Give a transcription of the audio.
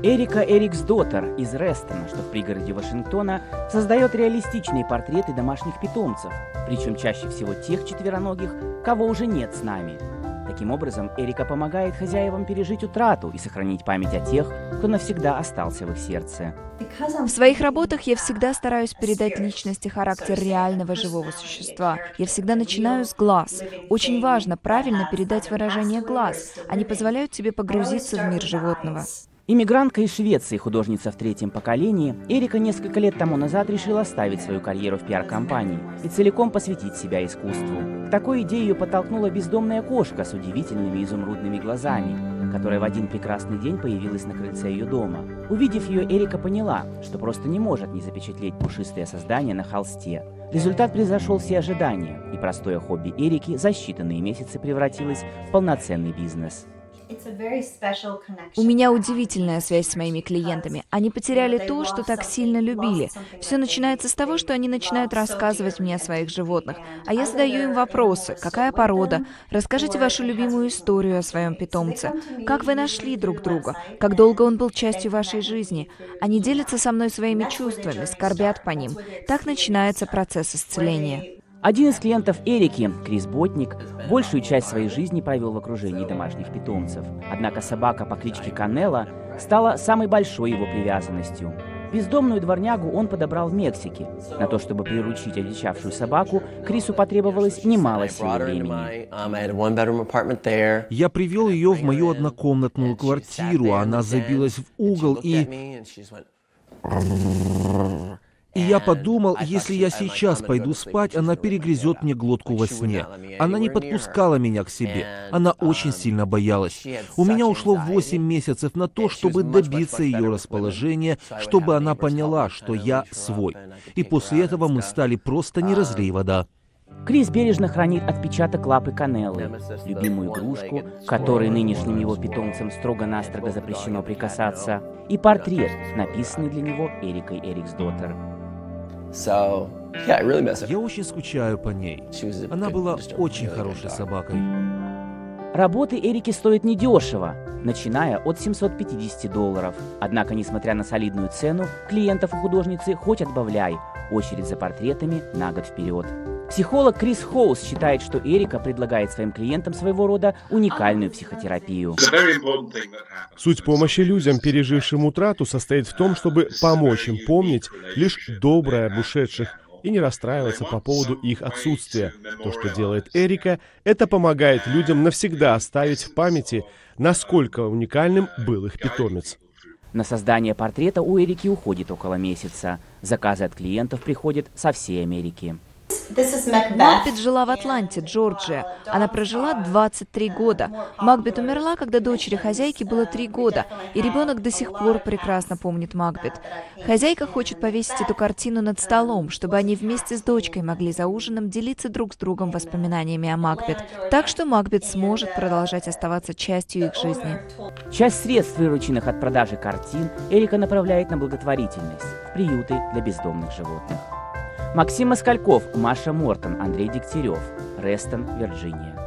Эрика Эриксдоттер из Рестона, что в пригороде Вашингтона, создает реалистичные портреты домашних питомцев, причем чаще всего тех четвероногих, кого уже нет с нами. Таким образом, Эрика помогает хозяевам пережить утрату и сохранить память о тех, кто навсегда остался в их сердце. В своих работах я всегда стараюсь передать личность и характер реального живого существа. Я всегда начинаю с глаз. Очень важно правильно передать выражение глаз. Они позволяют тебе погрузиться в мир животного. Иммигрантка из Швеции, художница в третьем поколении, Эрика несколько лет тому назад решила оставить свою карьеру в пиар-компании и целиком посвятить себя искусству. К такой идее ее подтолкнула бездомная кошка с удивительными изумрудными глазами, которая в один прекрасный день появилась на крыльце ее дома. Увидев ее, Эрика поняла, что просто не может не запечатлеть пушистое создание на холсте. Результат превзошел все ожидания, и простое хобби Эрики за считанные месяцы превратилось в полноценный бизнес. У меня удивительная связь с моими клиентами. Они потеряли то, что так сильно любили. Все начинается с того, что они начинают рассказывать мне о своих животных, а я задаю им вопросы. Какая порода? Расскажите вашу любимую историю о своем питомце. Как вы нашли друг друга? Как долго он был частью вашей жизни? Они делятся со мной своими чувствами, скорбят по ним. Так начинается процесс исцеления. Один из клиентов Эрики, Крис Ботник, большую часть своей жизни провел в окружении домашних питомцев. Однако собака по кличке Канела стала самой большой его привязанностью. Бездомную дворнягу он подобрал в Мексике. На то, чтобы приручить одичавшую собаку, Крису потребовалось немало сил и времени. Я привел ее в мою однокомнатную квартиру, она забилась в угол и... И я подумал, если я сейчас пойду спать, она перегрызет мне глотку во сне. Она не подпускала меня к себе. Она очень сильно боялась. У меня ушло 8 месяцев на то, чтобы добиться ее расположения, чтобы она поняла, что я свой. И после этого мы стали просто не разлей вода. Крис бережно хранит отпечаток лапы Канеллы, любимую игрушку, которой нынешним его питомцам строго-настрого запрещено прикасаться, и портрет, написанный для него Эрикой Эриксдоттер. Я очень скучаю по ней. Она была очень хорошей собакой. Работы Эрики стоят недешево, начиная от 750 долларов. Однако, несмотря на солидную цену, клиентов у художницы хоть отбавляй, очередь за портретами на год вперед. Психолог Крис Хоус считает, что Эрика предлагает своим клиентам своего рода уникальную психотерапию. Суть помощи людям, пережившим утрату, состоит в том, чтобы помочь им помнить лишь доброе об ушедших и не расстраиваться по поводу их отсутствия. То, что делает Эрика, это помогает людям навсегда оставить в памяти, насколько уникальным был их питомец. На создание портрета у Эрики уходит около месяца. Заказы от клиентов приходят со всей Америки. Макбет жила в Атланте, Джорджия. Она прожила 23 года. Макбет умерла, когда дочери хозяйки было 3 года, и ребенок до сих пор прекрасно помнит Макбет. Хозяйка хочет повесить эту картину над столом, чтобы они вместе с дочкой могли за ужином делиться друг с другом воспоминаниями о Макбет. Так что Макбет сможет продолжать оставаться частью их жизни. Часть средств, вырученных от продажи картин, Эрика направляет на благотворительность, в приюты для бездомных животных. Максим Москальков, Маша Мортон, Андрей Дегтярев. Рестон, Вирджиния.